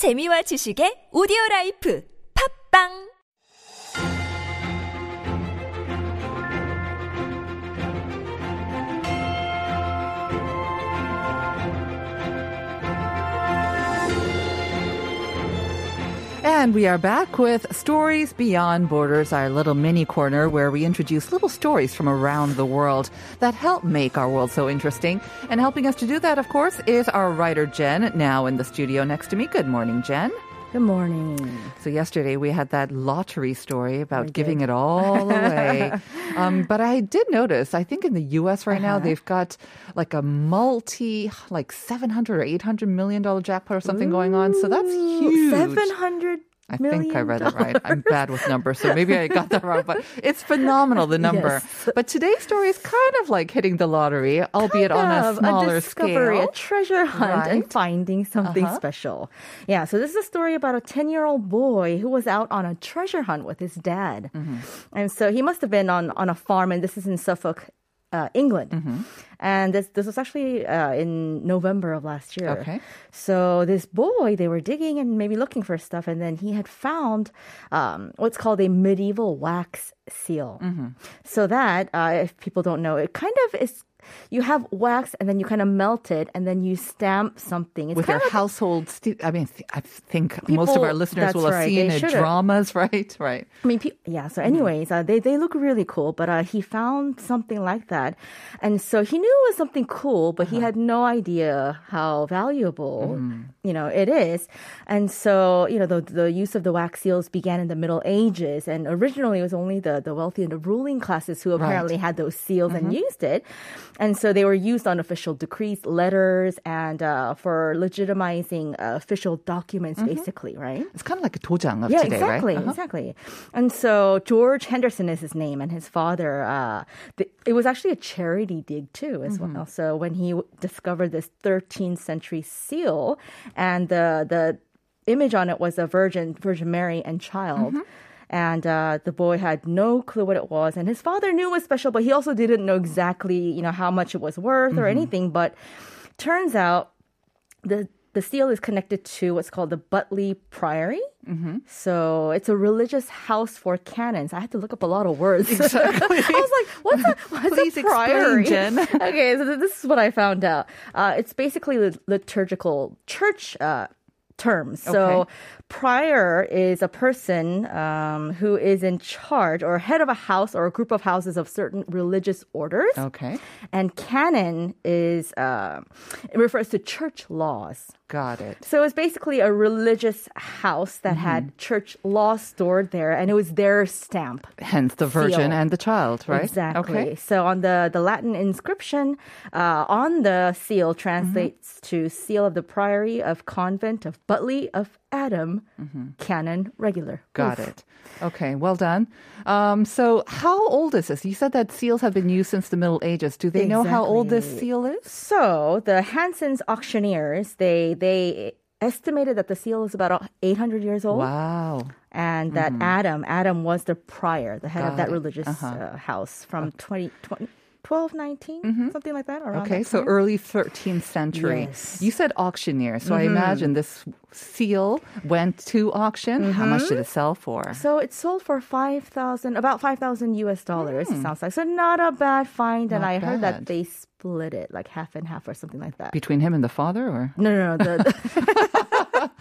재미와 지식의 오디오 라이프. 팝빵 And we are back with Stories Beyond Borders, our little mini corner where we introduce little stories from around the world that help make our world so interesting. And helping us to do that, of course, is our writer Jen, now in the studio next to me. Good morning, Jen. Good morning. So yesterday we had that lottery story about giving it all away. um, but I did notice, I think in the U.S. right now Uh-huh. they've got like a multi, like 700 or 800 million dollar jackpot or something going on. So that's huge. Seven hundred I million. think I read it right. I'm bad with numbers, so maybe I got that wrong. But it's phenomenal, the number. Yes. But today's story is kind of like hitting the lottery, albeit on a Kind smaller a discovery, scale. a treasure hunt, and finding something Uh-huh. special. Yeah, so this is a story about a 10 year old boy who was out on a treasure hunt with his dad. Mm-hmm. And so he must have been on, on a farm, and this is in Suffolk, uh, England. Mm-hmm. And this, this was actually uh, in November of last year. Okay. So this boy, they were digging and maybe looking for stuff, and then he had found um, what's called a medieval wax seal. Mm-hmm. So that, uh, if people don't know, it kind of is. You have wax, and then you kind of melt it, and then you stamp something. It's with kind your of like- household, st- I mean, th- I think most of our listeners will have right, seen it, dramas, right? Right. I mean, pe- yeah. So, anyways, uh, they they look really cool. But uh, he found something like that, and so he knew it was something cool, but Uh-huh. he had no idea how valuable Mm-hmm. you know it is. And so, you know, the the use of the wax seals began in the Middle Ages, and originally it was only the the wealthy and the ruling classes who apparently had those seals Mm-hmm. and used it. And so they were used on official decrees, letters, and uh, for legitimizing uh, official documents, basically, right? It's kind of like a tojang of Yeah, today, exactly, right? Uh-huh. exactly. And so George Henderson is his name, and his father. Uh, th- it was actually a charity dig too, as Mm-hmm. well. So when he w- discovered this 13th century seal, and the the image on it was a Virgin Virgin Mary and child. Mm-hmm. And uh, the boy had no clue what it was, and his father knew it was special, but he also didn't know exactly, you know, how much it was worth or Mm-hmm. anything. But turns out the the seal is connected to what's called the Butley Priory. Mm-hmm. So it's a religious house for canons. I had to look up a lot of words. Exactly. I was like, what's a, what's Please a explain, priory? Jen. okay, so this is what I found out. Uh, it's basically lit- liturgical church uh, terms. So Okay. prior is a person um, who is in charge or head of a house or a group of houses of certain religious orders. Okay. And canon is uh, it refers to church laws. Got it. So it's basically a religious house that Mm-hmm. had church laws stored there, and it was their stamp. Hence the virgin Seal. and the child, right? Exactly. Okay. So on the, the Latin inscription uh, on the seal translates Mm-hmm. to seal of the priory of convent of Butley of Adam, canon regular. Mm-hmm. Got Oof. it. Okay, well done. Um, so, how old is this? You said that seals have been used since the Middle Ages. Do they know how old this seal is? So the Hanson's auctioneers they they estimated that the seal is about 800 years old. Wow. and that Adam, Adam was the prior, the head of that it. religious Uh-huh. uh, house from 20, 20 1219, something like that. Mm-hmm. Okay, that so early 13th century. Yes. You said auctioneer, so I imagine this seal went to auction. How much did it sell for? So it sold for five thousand, about five thousand U.S. dollars. It sounds like so not a bad find. and Hmm. Not I heard that they split it like half and half or something like that. Between him and the father, or No, no, no. The,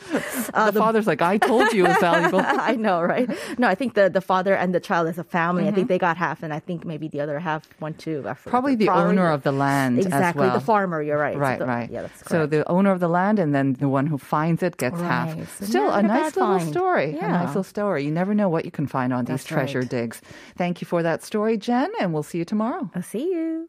the, father's like, I told you it was valuable. I know, right? No, I think the, the father and the child as a family. I Mm-hmm. think they got half, and I think maybe the other half went to I Probably the owner of the land exactly as well. the farmer. You're right. So Right, the- right. Yeah, that's correct. So the owner of the land and then the one who finds it gets half. Right. So Still a nice little find. story. A nice little story. You never know what you can find on these treasure right. digs. Thank you for that story, Jen, and we'll see you tomorrow. I'll see you.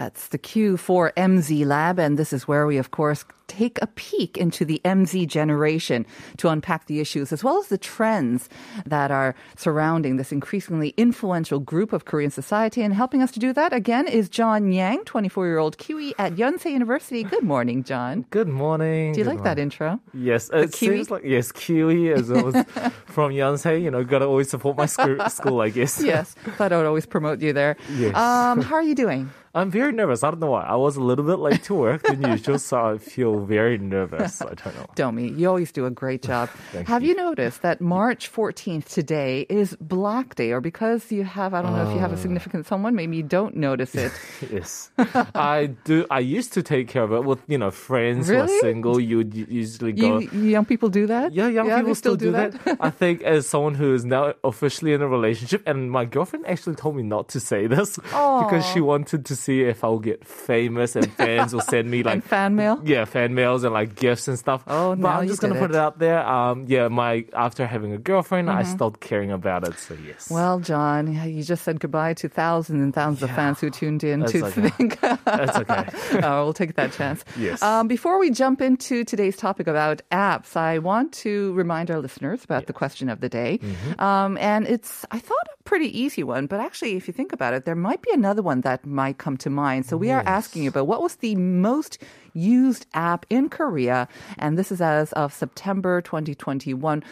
That's the cue for MZ Lab, and this is where we, of course, take a peek into the MZ generation to unpack the issues as well as the trends that are surrounding this increasingly influential group of Korean society. And helping us to do that again is John Yang, 24 year old Kiwi at Yonsei University. Good morning, John. Good morning. Do you Good like that intro? Yes, it Kiwi? seems like yes, Kiwi as well as from Yonsei. You know, gotta always support my school, school I guess. Yes, thought I would always promote you there. Yes. Um, how are you doing? I'm very nervous. I don't know why. I was a little bit late to work than usual, so I feel very nervous. I don't know. Don't me. You always do a great job. Have you. you noticed that March 14th today is Black Day? Or because you have, I don't know if you Uh. have a significant someone, maybe you don't notice it. Yes, I do. I used to take care of it with you know friends who are single. You would usually go. you, you young people do that? Yeah, young they people still do that. that. I think as someone who is now officially in a relationship, and my girlfriend actually told me not to say this because she wanted to see if I'll get famous and fans will send me like fan mail? yeah, fan mails and like gifts and stuff. Oh, but I'm just gonna did put it. it out there. Um, yeah, my after having a girlfriend, I stopped caring about it. So yes. Mm-hmm. Well, John, you just said goodbye to thousands and thousands of fans who tuned in That's to okay. think. that's okay. oh, we'll take that chance. Yes. Um, before we jump into today's topic about apps, I want to remind our listeners about the question of the day. Mm-hmm. Um, and it's, I thought, a pretty easy one, but actually, if you think about it, there might be another one that might come to mind. So we are asking you about what was the most used app in Korea, and this is as of September 2021.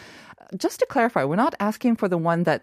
Just to clarify, we're not asking for the one that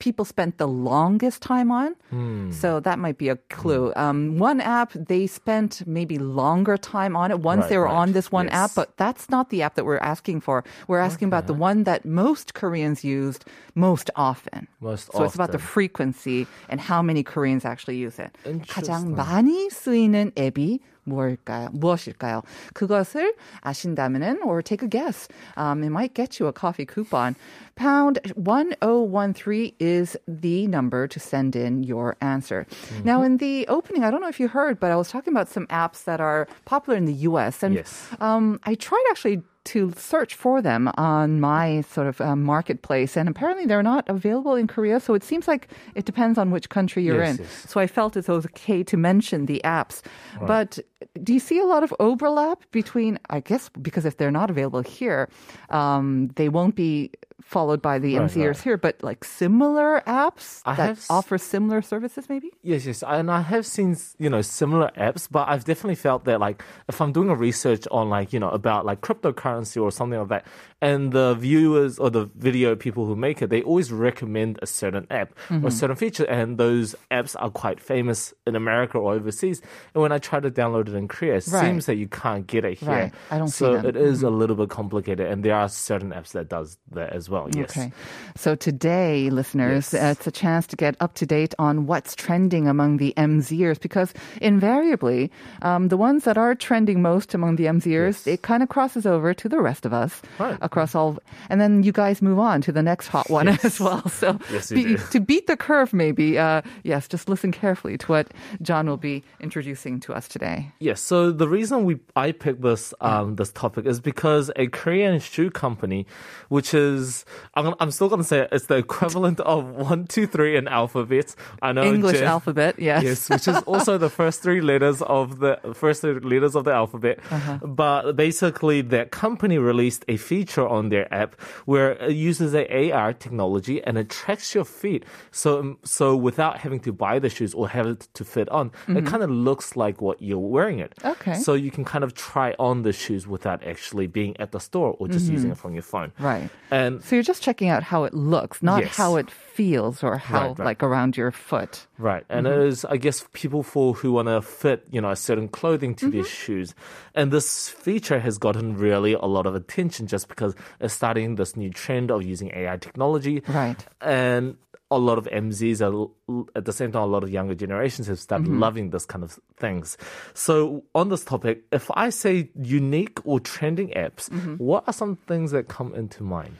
people spent the longest time on. Hmm. So that might be a clue. Um, one app, they spent maybe longer time on it once Right, they were right. on this one Yes. app, but that's not the app that we're asking for. We're asking about the one that most Koreans used most often. Most so it's about the often. frequency and how many Koreans actually use it. 가장 Interesting. 많이 쓰이는 앱이 뭘까요? 무엇일까요? 그것을 아신다면은 or take a guess. Um, it might get you a coffee coupon. Pound 1013 is the number to send in your answer. Mm-hmm. Now, in the opening, I don't know if you heard, but I was talking about some apps that are popular in the US. And Yes. um, I tried actually to search for them on my sort of um, marketplace, and apparently they're not available in Korea. So it seems like it depends on which country you're Yes, in. yes. So I felt it was okay to mention the apps. But do you see a lot of overlap between, I guess, because if they're not available here, um, they won't be followed by the Right, MZers right. here, but like similar apps I that offer similar services maybe? Yes, yes, and I have seen you know similar apps, but I've definitely felt that like if I'm doing a research on like you know about like cryptocurrency or something like that, and the viewers or the video people who make it, they always recommend a certain app Mm-hmm. or a certain feature, and those apps are quite famous in America or overseas. And when I try to download it in Korea, it Right. seems that you can't get it here. Right. I don't so it is a little bit complicated, and there are certain apps that does that as well. Yes. Okay. So today, listeners, Yes. uh, it's a chance to get up to date on what's trending among the MZers because invariably, um, the ones that are trending most among the MZers, Yes. it kind of crosses over to the rest of us Right. Across all. And then you guys move on to the next hot one as well. So Yes, do. to beat the curve, maybe, uh, yes, just listen carefully to what John will be introducing to us today. Yes. So the reason we I picked this um, this topic is because a Korean shoe company, which is I'm, I'm still gonna say it, it's the equivalent of one, two, three in alphabet. I know English Jen- alphabet, yes. Yes, which is also the first three letters of the first three letters of the alphabet. Uh-huh. But basically, that company released a feature on their app where it uses a AR technology and it tracks your feet. So, so without having to buy the shoes or have it to fit on, it kind of looks like what you're wearing it. Mm-hmm. Okay. So you can kind of try on the shoes without actually being at the store or just using it from your phone. Mm-hmm. Right. And So you're just checking out how it looks, not Yes. how it feels or how Right, right. like around your foot. Right. And Mm-hmm. it is, I guess, people for who want to fit, you know, a certain clothing to their Mm-hmm. shoes. And this feature has gotten really a lot of attention just because it's starting this new trend of using AI technology. Right. And a lot of MZs are at the same time, a lot of younger generations have started Mm-hmm. loving this kind of things. So on this topic, if I say unique or trending apps, Mm-hmm. what are some things that come into mind?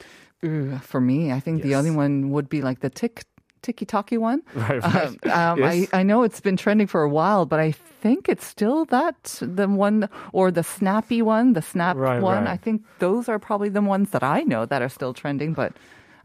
Ooh, for me, I think the only one would be like the tick ticky talkie one. Right, right. Um, um, Yes. I, I know it's been trending for a while, but I think it's still that the one or the snappy one, the snap Right, one. right. I think those are probably the ones that I know that are still trending, but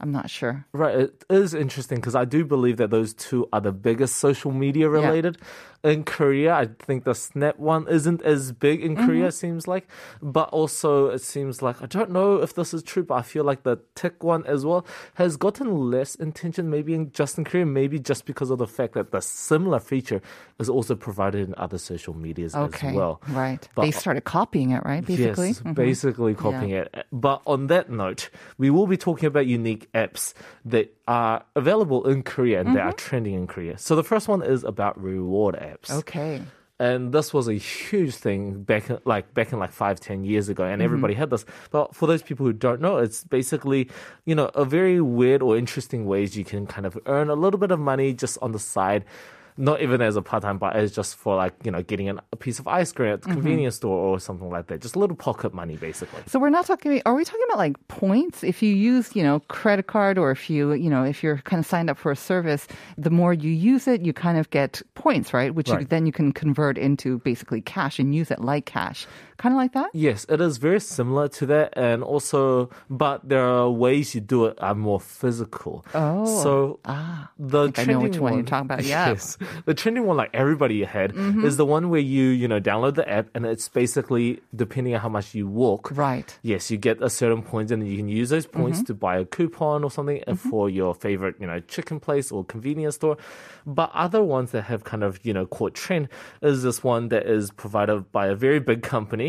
I'm not sure. Right, it is interesting because I do believe that those two are the biggest social media related. In Korea, I think the Snap one isn't as big in Mm-hmm. Korea, it seems like. But also, it seems like, I don't know if this is true, but I feel like the Tik one as well has gotten less attention, maybe in, just in Korea, maybe just because of the fact that the similar feature is also provided in other social medias Okay, as well. right. But- they started copying it, right? Basically. Yes, Mhm. basically copying it. But on that note, we will be talking about unique apps that are available in Korea and that are Mm-hmm. trending in Korea. So the first one is about reward apps. Okay. And this was a huge thing back in, like back in like five, ten years ago, and everybody had this. But for those people who don't know, it's basically, you know, a very weird or interesting ways you can kind of earn a little bit of money just on the side. Not even as a part time, but as just for like, you know, getting an, a piece of ice cream at the mm-hmm. convenience store or something like that. Just a little pocket money, basically. So we're not talking. Are we talking about like points? If you use, you know, credit card, or if you, you know, if you're kind of signed up for a service, the more you use it, you kind of get points, right? Which you, then you can convert into basically cash and use it like cash, kind of like that. Yes, it is very similar to that, and also, but there are ways you do it are more physical. Oh, so ah, the think I know trending which one you're talking about, yeah. yes, the trending one, like everybody had, Mm-hmm. is the one where you you know download the app, and it's basically depending on how much you walk. Right. Yes, you get a certain points, and you can use those points Mm-hmm. to buy a coupon or something uh, for your favorite, you know, chicken place or convenience store. But other ones that have kind of you know caught trend is this one that is provided by a very big company,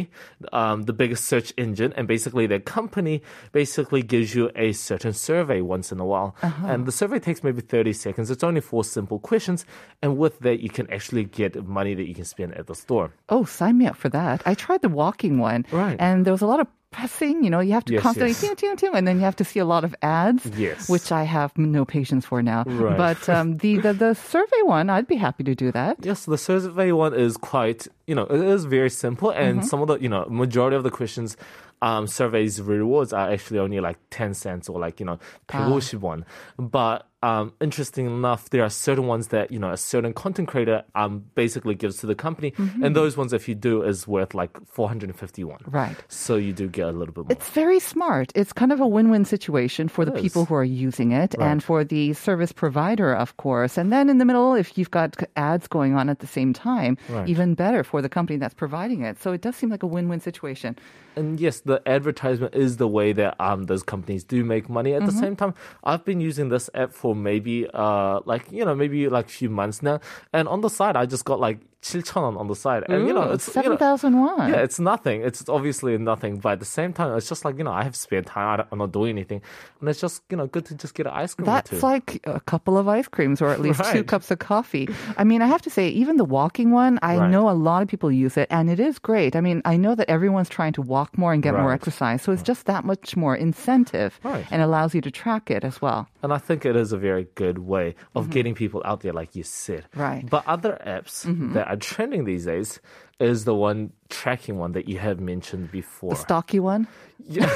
um, the biggest search engine, and basically their company basically gives you a certain survey once in a while, Uh-huh. and the survey takes maybe thirty seconds. It's only four simple questions, and with that you can actually get money that you can spend at the store. Oh, sign me up for that. I tried the walking one, Right. And there was a lot of pressing. You know, you have to Yes, constantly, yes. ting, ting, ting, and then you have to see a lot of ads. Yes. which I have no patience for now. Right. But um, the, the the survey one, I'd be happy to do that. Yes, the survey one is quite, you know, it is very simple, and Mm-hmm. some of the, you know, majority of the questions, um, surveys rewards are actually only like ten cents or like you know, Ah. 150won. But um, interesting enough, there are certain ones that you know a certain content creator um basically gives to the company, Mm-hmm. and those ones, if you do, is worth like 451. Right. So you do get a little bit more. It's very smart. It's kind of a win-win situation for the It people who are using it Right. and for the service provider, of course. And then in the middle, if you've got ads going on at the same time, Right. even better for the company that's providing it. So it does seem like a win-win situation. And yes, the advertisement is the way that um those companies do make money. At the Mm-hmm. same time, I've been using this app for maybe uh like you know maybe like a few months now, and on the side I just got like 7,000원 on the side, and you know Ooh, it's you know, 7,000 won. yeah, it's nothing. It's obviously nothing, but at the same time, it's just like you know I have spare time. I I'm not doing anything, and it's just you know good to just get an ice cream. That's like a couple of ice creams or at least two cups of coffee. I mean, I have to say, even the walking one, I Right. know a lot of people use it and it is great. I mean, I know that everyone's trying to walk more and get more exercise. So it's just that much more incentive Right. and allows you to track it as well. And I think it is a very good way of getting people out there, like you said. Mm-hmm. Right. Mm-hmm. But other apps that trending these days is the one tracking one that you have mentioned before. The stocky one, Yeah,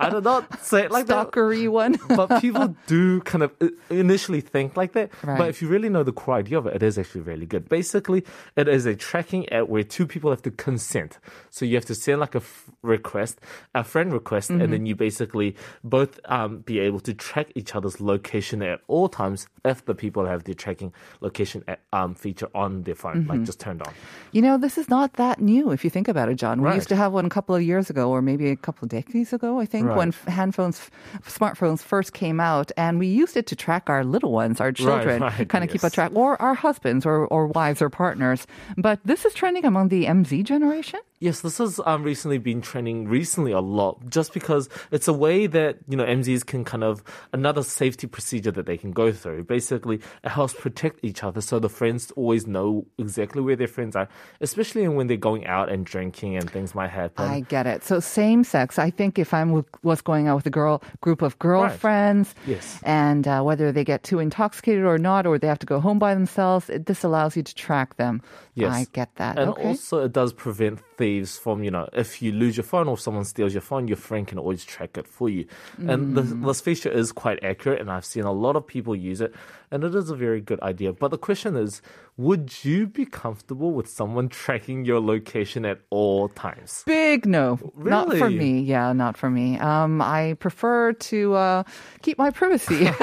I do not say it like that. one. but people do kind of uh, initially think like that. Right. But if you really know the core idea of it, it is actually really good. Basically, it is a tracking app where two people have to consent. So you have to send like a f- request, a friend request, and then you basically both um, be able to track each other's location at all times if the people have the tracking location at, um, feature on their phone, like just turned on. You know, this is not that new if you think about it, John. We Right. used to have one a couple of years ago, or maybe a couple of decades ago, I think, Right. when handphones, smartphones first came out, and we used it to track our little ones, our children, right, kind of keep a track, or our husbands, or, or wives, or partners. But this is trending among the MZ generation. Yes, this has um, recently been trending recently a lot just because it's a way that, you know, MZs can kind of, another safety procedure that they can go through. Basically, it helps protect each other so the friends always know exactly where their friends are, especially when they're going out and drinking and things might happen. I get it. So same sex. I think if I'm was going out with a girl group of girlfriends, Yes. and uh, whether they get too intoxicated or not, or they have to go home by themselves, it, this allows you to track them. Yes. I get that. And okay. also, it does prevent thieves from, you know, if you lose your phone or if someone steals your phone, your friend can always track it for you. And this, Mm. this feature is quite accurate, and I've seen a lot of people use it, and it is a very good idea. But the question is, would you be comfortable with someone tracking your location at all times? Big no. Not for me. Yeah, not for me. Um, I prefer to uh, keep my privacy.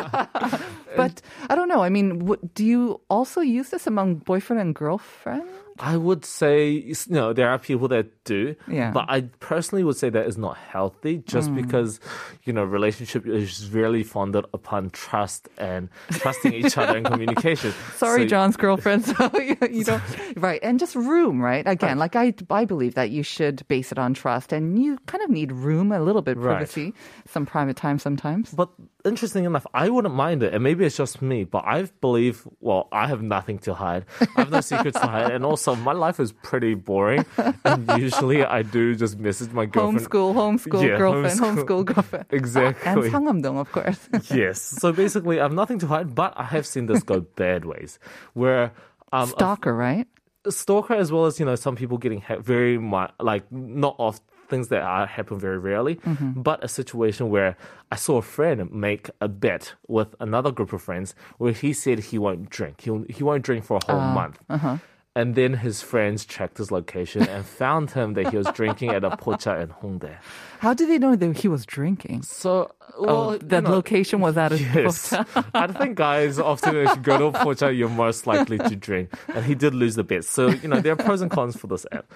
but I don't know. I mean, w- do you also use this among boyfriend and girlfriend? I would say, you know, there are people that do, Yeah. but I personally would say that is not healthy just Mm. because, you know, relationship is really founded upon trust and trusting each other and communication. Sorry, So- John's girlfriend. So you, you don't right, and just room, right? Again, like I, I believe that you should base it on trust, and you kind of need room, a little bit Right. privacy, some private time sometimes. But interesting enough, I wouldn't mind it, and maybe it's just me, but I believe, well, I have nothing to hide. I have no secrets to hide. And also, my life is pretty boring. And usually I do just message my girlfriend. Homeschool, homeschool, yeah, girlfriend, homeschool, homeschool girlfriend. exactly. And Sangam-dong, of course. yes. So basically, I have nothing to hide, but I have seen this go bad ways where. Um, Stalker, right? stalker as well as you know some people getting ha- very much like not off things that are happen very rarely mm-hmm. but a situation where i saw a friend make a bet with another group of friends where he said he won't drink. He'll, he won't drink for a whole ah, month uh-huh. And then his friends checked his location and found him that he was drinking at a pocha in Hongdae. How did they know that he was drinking? So, well, Oh, you know, location was at a Yes. I think guys often if you go to a pocha, you're most likely to drink. And he did lose the bet. So, you know, there are pros and cons for this app.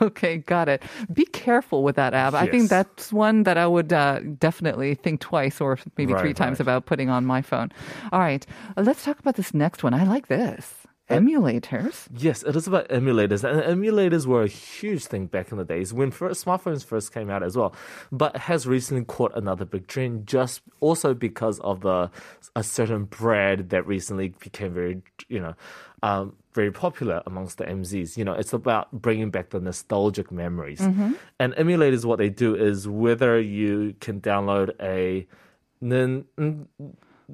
Okay, got it. Be careful with that app. I think that's one that I would uh, definitely think twice or maybe three times right. about putting on my phone. All right, let's talk about this next one. I like this. Emulators. Yes, it is about emulators, and emulators were a huge thing back in the days when first, smartphones first came out as well. But has recently caught another big trend, just also because of the a certain brand that recently became very, you know, um, very popular amongst the MZs. You know, it's about bringing back the nostalgic memories. And emulators, what they do is whether you can download a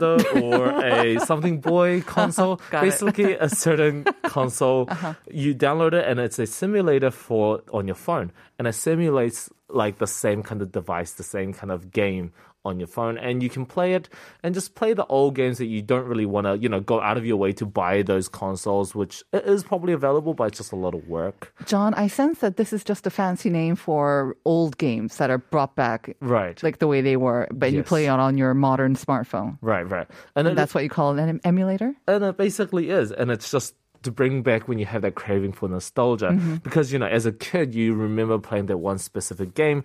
Or a something boy console, basically a certain console. Uh-huh. You download it and it's a simulator for on your phone, and it simulates like the same kind of device, the same kind of game on your phone, and you can play it and just play the old games that you don't really want to, you know, go out of your way to buy those consoles, which is probably available, but it's just a lot of work. John, I sense that this is just a fancy name for old games that are brought back Right. like the way they were, but you play it on your modern smartphone. right, right, and, it, That's what you call an emulator? and it basically is, and it's just to bring back when you have that craving for nostalgia, Mm-hmm. because you know, as a kid, you remember playing that one specific game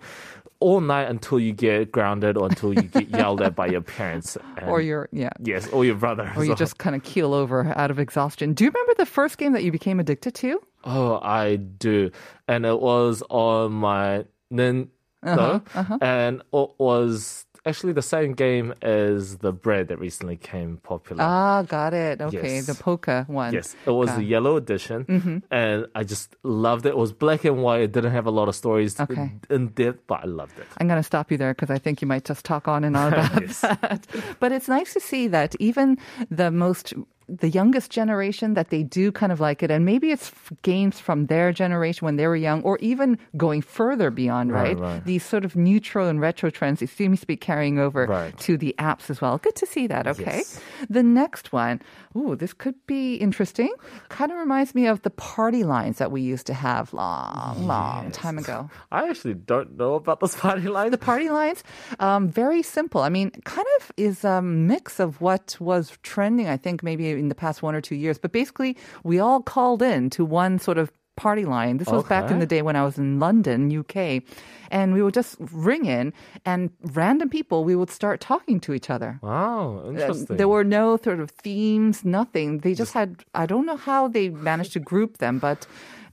all night until you get grounded or until you get yelled at by your parents and- Or your, yeah. yes, or your brother. Or you just kind of keel over out of exhaustion. Do you remember the first game that you became addicted to? Oh, I do. And it was on my Nintendo. Uh-huh, And it was actually the same game as the bread that recently came popular. Ah, got it. Okay, Yes. the Polka one. Yes, it was Got the yellow edition, Mm-hmm. and I just loved it. It was black and white. It didn't have a lot of stories Okay. in depth, but I loved it. I'm going to stop you there because I think you might just talk on and on about Yes. that. But it's nice to see that even the most the youngest generation that they do kind of like it, and maybe it's games from their generation when they were young, or even going further beyond, Right, right? right. These sort of newtro and retro trends, it seems to be carrying over Right. to the apps as well. Good to see that. Okay. Yes. The next one, ooh, this could be interesting. Kind of reminds me of the party lines that we used to have long, long time ago. I actually don't know about this party line. The party lines, um, very simple. I mean, kind of is a mix of what was trending, I think, maybe in the past one or two years. But basically, we all called in to one sort of party line. This was back in the day when I was in London, UK. And we would just ring in, and random people, we would start talking to each other. Wow, Uh, interesting. There were no sort of themes, nothing. They just had, I don't know how they managed to group them, but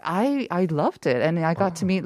I, I loved it. And I got to meet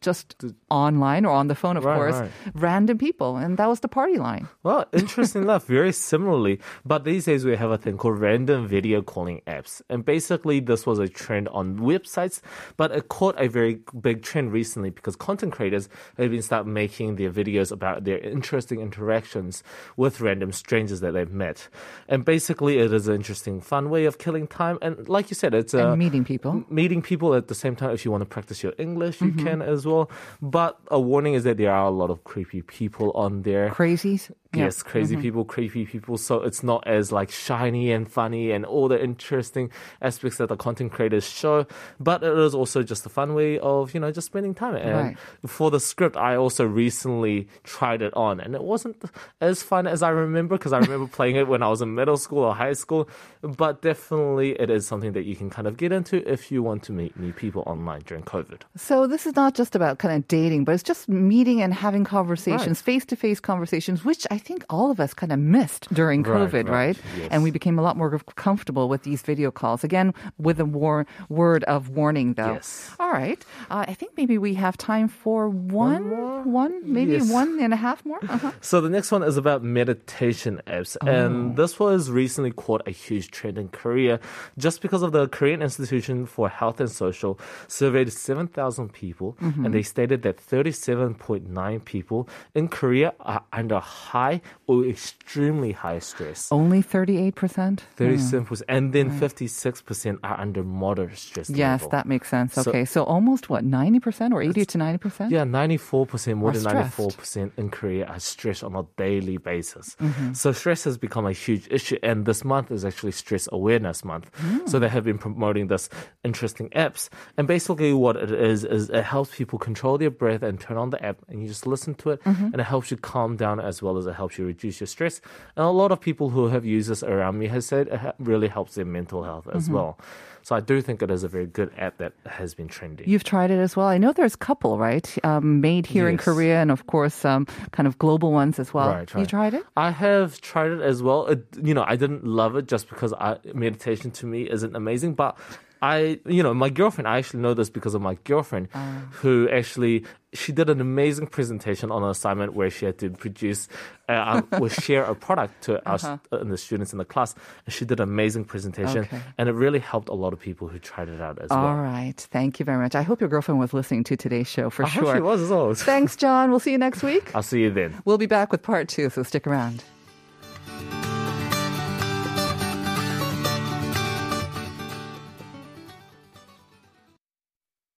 just online or on the phone, of Right, course, right. random people. And that was the party line. Well, interesting enough, very similarly. But these days we have a thing called random video calling apps. And basically this was a trend on websites, but it caught a very big trend recently because content creators have been start making their videos about their interesting interactions with random strangers that they've met. And basically it is an interesting, fun way of killing time. And like you said, it's a and meeting people. meeting people at the same time if you want to practice your english you mm-hmm. can as well but a warning is that there are a lot of creepy people on there Crazies. Yes, crazy mm-hmm. people, creepy people. So it's not as like shiny and funny and all the interesting aspects that the content creators show. But it is also just a fun way of, you know, just spending time. And Right. for the script, I also recently tried it on and it wasn't as fun as I remember because I remember playing it when I was in middle school or high school. But definitely it is something that you can kind of get into if you want to meet new people online during COVID. So this is not just about kind of dating, but it's just meeting and having conversations, face to face conversations, which I think all of us kind of missed during COVID, right? right, yes. And we became a lot more comfortable with these video calls. Again, with a war- word of warning, though. Yes. All right. Uh, I think maybe we have time for one, one, maybe Yes. one and a half more. Uh-huh. So the next one is about meditation apps, and this was recently caught a huge trend in Korea, just because of the Korean Institution for Health and Social surveyed 7,000 people, and they stated that 37.9 people in Korea are under high or extremely high stress. Only 38%? 37%, and then 56% are under moderate stress. Yes, level. that makes sense. Okay. So, almost what, 90% or 80 to 90%? Yeah, 94%, more than stressed. 94% in Korea are stressed on a daily basis. Mm-hmm. So stress has become a huge issue. And this month is actually Stress Awareness Month. Mm. So they have been promoting this interesting apps. And basically what it is, is it helps people control their breath and turn on the app and you just listen to it. Mm-hmm. And it helps you calm down as well as it helps you reduce your stress. And a lot of people who have used this around me has said it really helps their mental health as Mm-hmm. well. So I do think it is a very good app that has been trending. You've tried it as well. I know there's a couple, right? Um, made here in Korea, and of course, um, kind of global ones as well. Right, You tried it? I have tried it as well. It, you know, I didn't love it just because I, meditation to me isn't amazing, but I, you know, my girlfriend, I actually know this because of my girlfriend Ah. who actually, she did an amazing presentation on an assignment where she had to produce, uh, um, or share a product to us uh and the students in the class. And she did an amazing presentation Okay. and it really helped a lot of people who tried it out as All well. right. Thank you very much. I hope your girlfriend was listening to today's show for I hope sure. she was as well. Thanks, John. We'll see you next week. I'll see you then. We'll be back with part two, so stick around.